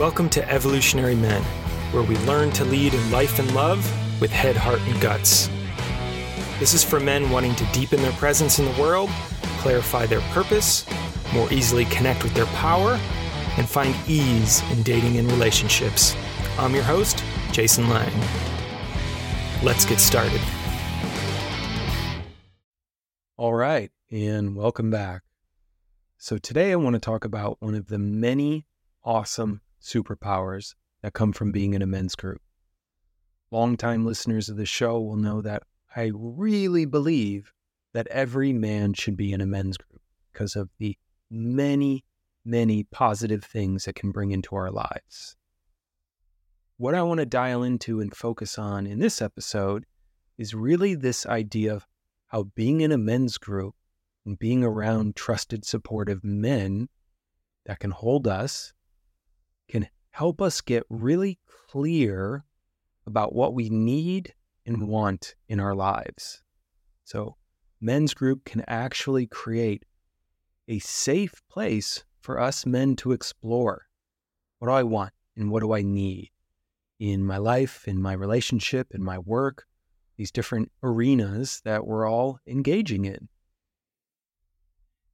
Welcome to Evolutionary Men, where we learn to lead in life and love with head, heart, and guts. This is for men wanting to deepen their presence in the world, clarify their purpose, more easily connect with their power, and find ease in dating and relationships. I'm your host, Jason Lang. Let's get started. All right, and welcome back. So, today I want to talk about one of the many awesome superpowers that come from being in a men's group. Longtime listeners of the show will know that I really believe that every man should be in a men's group because of the many, many positive things it can bring into our lives. What I want to dial into and focus on in this episode is really this idea of how being in a men's group and being around trusted, supportive men that can hold us can help us get really clear about what we need and want in our lives. So, men's group can actually create a safe place for us men to explore what do I want and what do I need in my life, in my relationship, in my work, these different arenas that we're all engaging in.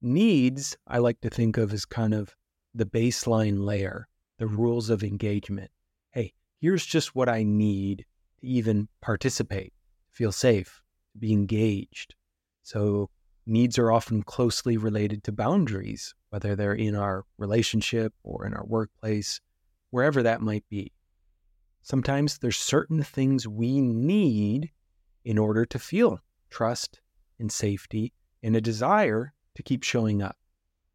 Needs, I like to think of as kind of the baseline layer, the rules of engagement. Hey, here's just what I need to even participate, feel safe, be engaged. So, needs are often closely related to boundaries, whether they're in our relationship or in our workplace, wherever that might be. Sometimes there's certain things we need in order to feel trust and safety and a desire to keep showing up.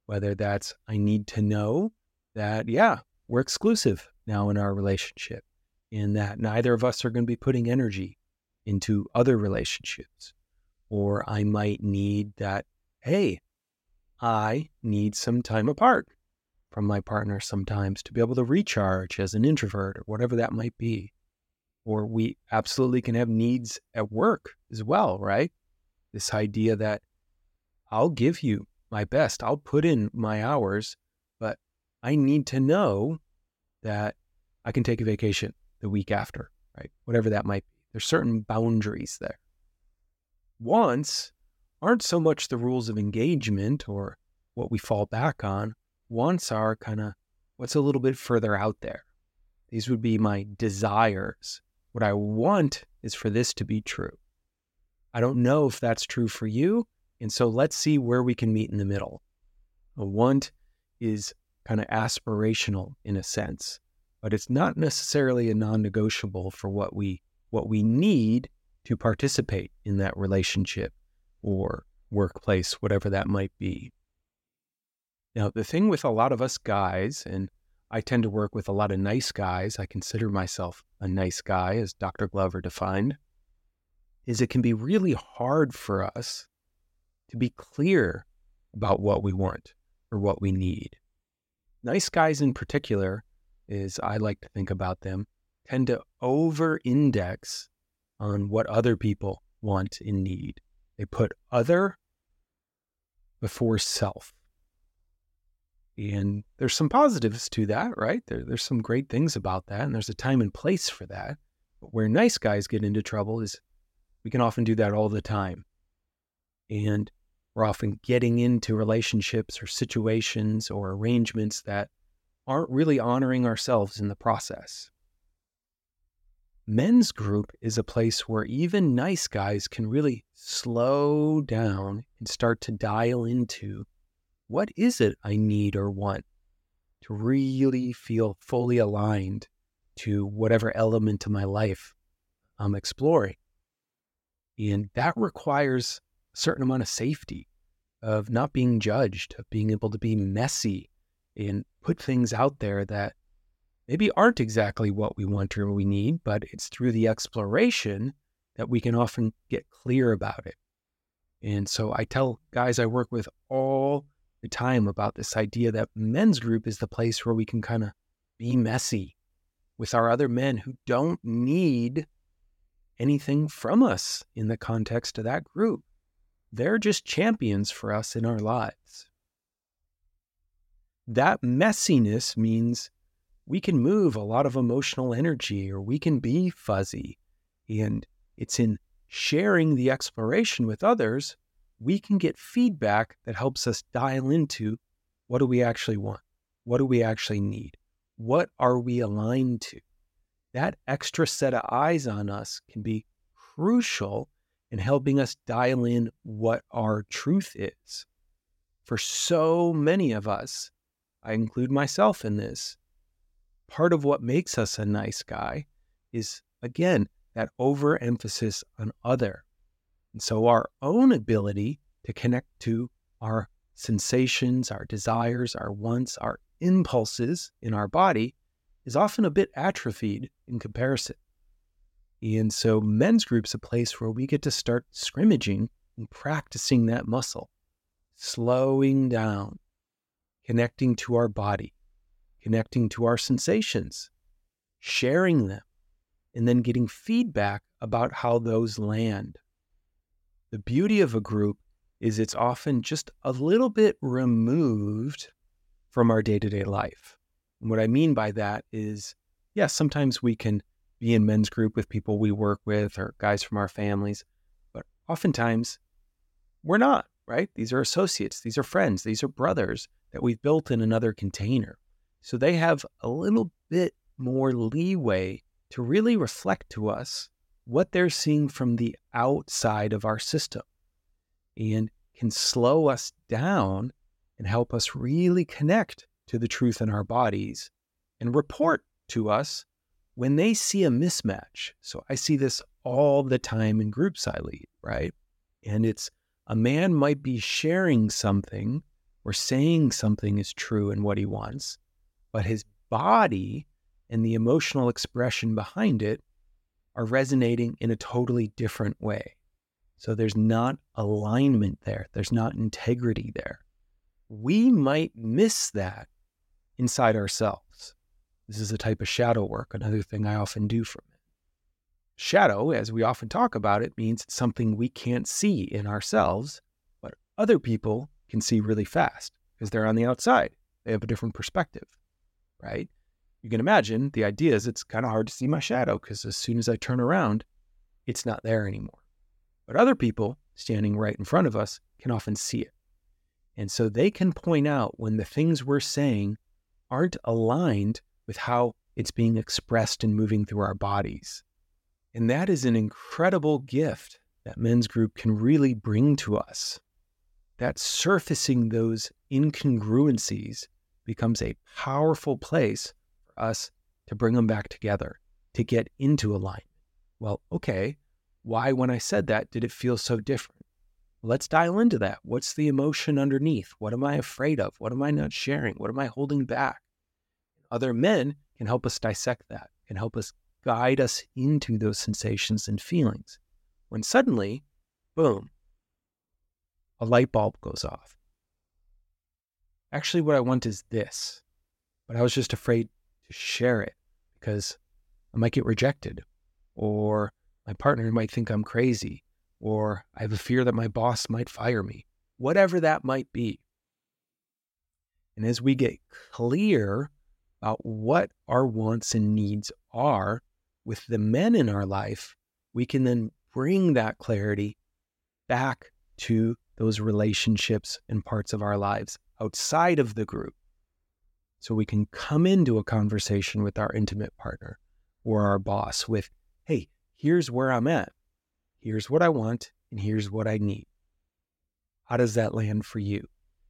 Whether that's, I need to know that, yeah, we're exclusive now in our relationship in that neither of us are going to be putting energy into other relationships. Or I might need that, hey, I need some time apart from my partner sometimes to be able to recharge as an introvert or whatever that might be. Or we absolutely can have needs at work as well, right? This idea that I'll give you my best. I'll put in my hours, I need to know that I can take a vacation the week after, right? Whatever that might be. There's certain boundaries there. Wants aren't so much the rules of engagement or what we fall back on. Wants are kind of what's a little bit further out there. These would be my desires. What I want is for this to be true. I don't know if that's true for you. And so let's see where we can meet in the middle. A want is kind of aspirational in a sense, but it's not necessarily a non-negotiable for what we what we need to participate in that relationship or workplace, whatever that might be. Now, the thing with a lot of us guys, and I tend to work with a lot of nice guys, I consider myself a nice guy, as Dr. Glover defined, is it can be really hard for us to be clear about what we want or what we need. Nice guys, in particular, is I like to think about them, tend to over index on what other people want and need. They put other before self. And there's some positives to that, right? There, there's some great things about that, and there's a time and place for that. But where nice guys get into trouble is we can often do that all the time. And we're often getting into relationships or situations or arrangements that aren't really honoring ourselves in the process. Men's group is a place where even nice guys can really slow down and start to dial into what is it I need or want to really feel fully aligned to whatever element of my life I'm exploring. And that requires certain amount of safety, of not being judged, of being able to be messy and put things out there that maybe aren't exactly what we want or we need, but it's through the exploration that we can often get clear about it. And so I tell guys I work with all the time about this idea that men's group is the place where we can kind of be messy with our other men who don't need anything from us in the context of that group. They're just champions for us in our lives. That messiness means we can move a lot of emotional energy or we can be fuzzy. And it's in sharing the exploration with others, we can get feedback that helps us dial into what do we actually want? What do we actually need? What are we aligned to? That extra set of eyes on us can be crucial in helping us dial in what our truth is. For so many of us, I include myself in this, part of what makes us a nice guy is, again, that overemphasis on other. And so our own ability to connect to our sensations, our desires, our wants, our impulses in our body is often a bit atrophied in comparison. And so men's group's a place where we get to start scrimmaging and practicing that muscle, slowing down, connecting to our body, connecting to our sensations, sharing them, and then getting feedback about how those land. The beauty of a group is it's often just a little bit removed from our day to day life. And what I mean by that is, yes, sometimes we can be in men's group with people we work with or guys from our families, but oftentimes we're not, right? These are associates, these are friends, these are brothers that we've built in another container. So they have a little bit more leeway to really reflect to us what they're seeing from the outside of our system and can slow us down and help us really connect to the truth in our bodies and report to us when they see a mismatch. So I see this all the time in groups I lead, right? And it's a man might be sharing something or saying something is true and what he wants, but his body and the emotional expression behind it are resonating in a totally different way. So there's not alignment there, there's not integrity there. We might miss that inside ourselves. This is a type of shadow work, another thing I often do from it. Shadow, as we often talk about it, means something we can't see in ourselves, but other people can see really fast because they're on the outside. They have a different perspective right? You can imagine the idea is it's kind of hard to see my shadow because as soon as I turn around, it's not there anymore. But other people standing right in front of us can often see it. And so they can point out when the things we're saying aren't aligned with how it's being expressed and moving through our bodies. And that is an incredible gift that men's group can really bring to us. That surfacing those incongruencies becomes a powerful place for us to bring them back together, to get into alignment. Well, okay, why, when I said that, did it feel so different? Let's dial into that. What's the emotion underneath? What am I afraid of? What am I not sharing? What am I holding back? Other men can help us dissect that, can help us guide us into those sensations and feelings. When suddenly, boom, a light bulb goes off actually, what I want is this. But I was just afraid to share it because I might get rejected, or my partner might think I'm crazy, or I have a fear that my boss might fire me, whatever that might be. And as we get clear about what our wants and needs are with the men in our life, we can then bring that clarity back to those relationships and parts of our lives outside of the group. So we can come into a conversation with our intimate partner or our boss with, hey, here's where I'm at. Here's what I want, and here's what I need. How does that land for you?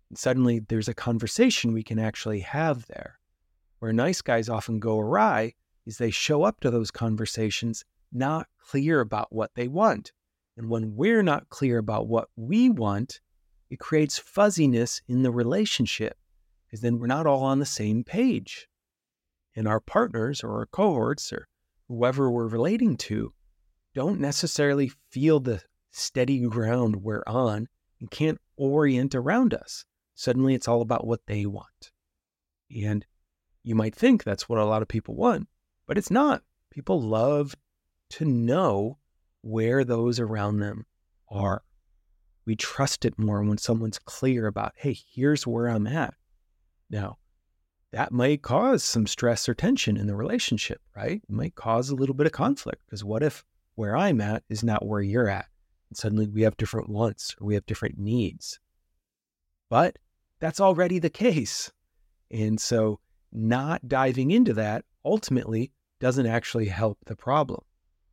And suddenly there's a conversation we can actually have there. Where nice guys often go awry is they show up to those conversations not clear about what they want. And when we're not clear about what we want, it creates fuzziness in the relationship because then we're not all on the same page. And our partners or our cohorts or whoever we're relating to don't necessarily feel the steady ground we're on and can't orient around us. Suddenly it's all about what they want. And you might think that's what a lot of people want, but it's not. People love to know where those around them are we trust it more when someone's clear about, hey, here's where I'm at. Now, that might cause some stress or tension in the relationship, right? It might cause a little bit of conflict because what if where I'm at is not where you're at? And suddenly we have different wants or we have different needs. But that's already the case. And so not diving into that ultimately doesn't actually help the problem.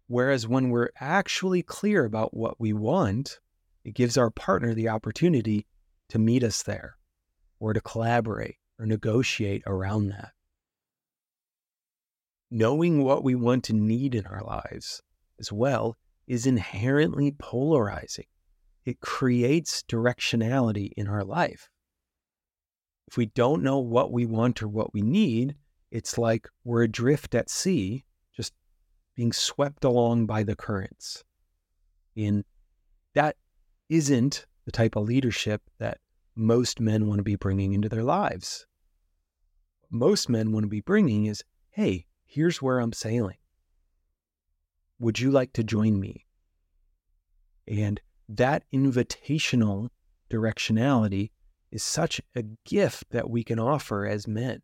Whereas when we're actually clear about what we want, it gives our partner the opportunity to meet us there or to collaborate or negotiate around that. Knowing what we want to need in our lives as well is inherently polarizing. It creates directionality in our life. If we don't know what we want or what we need, it's like we're adrift at sea, just being swept along by the currents. And that isn't the type of leadership that most men want to be bringing into their lives. What most men want to be bringing is hey, here's where I'm sailing. Would you like to join me? And that invitational directionality is such a gift that we can offer as men.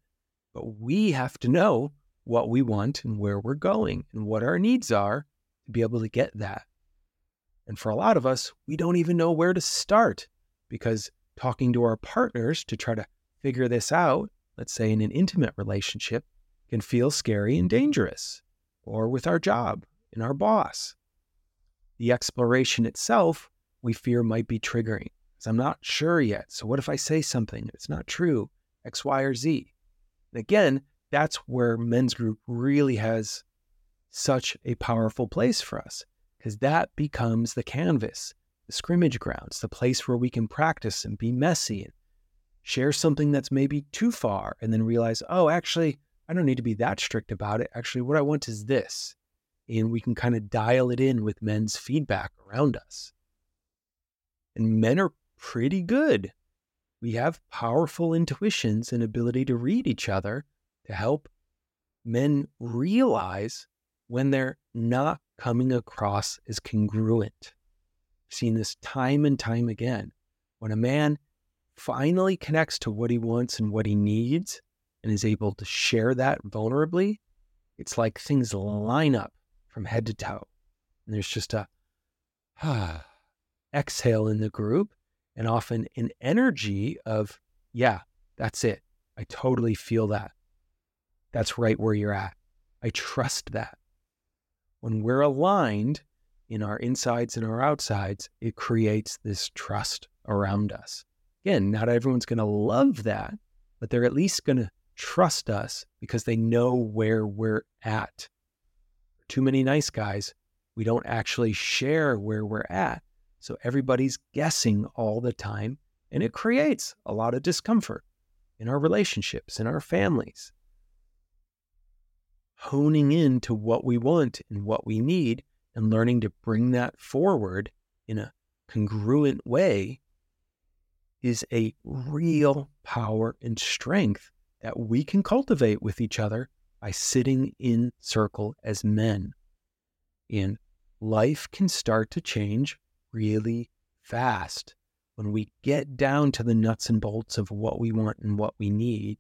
But we have to know what we want and where we're going and what our needs are to be able to get that. And for a lot of us, we don't even know where to start because talking to our partners to try to figure this out, let's say in an intimate relationship, can feel scary and dangerous, or with our job and our boss. The exploration itself, we fear might be triggering. So I'm not sure yet. So what if I say something? It's not true, X, Y, or Z. And again, that's where men's group really has such a powerful place for us because that becomes the canvas, the scrimmage grounds, the place where we can practice and be messy and share something that's maybe too far and then realize, oh, actually, I don't need to be that strict about it. Actually, what I want is this. And we can kind of dial it in with men's feedback around us. And men are pretty good we have powerful intuitions and ability to read each other to help men realize when they're not coming across as congruent. I've seen this time and time again. When a man finally connects to what he wants and what he needs and is able to share that vulnerably, it's like things line up from head to toe. And there's just a ah, exhale in the group and often an energy of, yeah, that's it. I totally feel that. That's right where you're at. I trust that. When we're aligned in our insides and our outsides, it creates this trust around us. Again, not everyone's going to love that, but they're at least going to trust us because they know where we're at. Too many nice guys, we don't actually share where we're at. So everybody's guessing all the time, and it creates a lot of discomfort in our relationships, in our families. Honing in to what we want and what we need and learning to bring that forward in a congruent way is a real power and strength that we can cultivate with each other by sitting in circle as men. And life can start to change really fast when we get down to the nuts and bolts of what we want and what we need,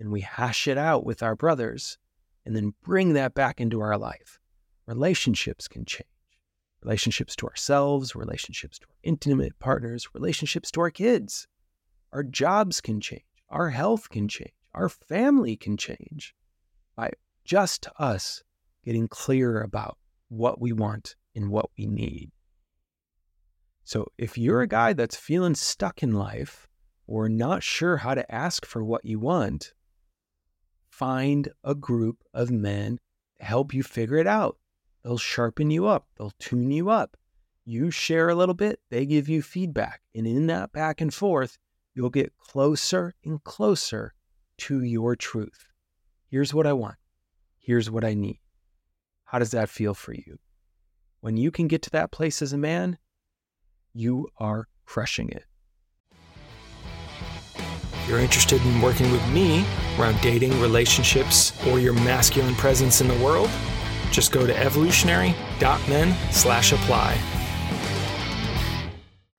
and we hash it out with our brothers, and then bring that back into our life, relationships can change. Relationships to ourselves, relationships to our intimate partners, relationships to our kids. Our jobs can change. Our health can change. Our family can change by just us getting clear about what we want and what we need. So if you're a guy that's feeling stuck in life or not sure how to ask for what you want, find a group of men to help you figure it out. They'll sharpen you up, they'll tune you up. You share a little bit, they give you feedback. And in that back and forth, you'll get closer and closer to your truth. Here's what I want. Here's what I need. How does that feel for you? When you can get to that place as a man, you are crushing it. If you're interested in working with me around dating, relationships, or your masculine presence in the world, just go to evolutionary.men slash apply.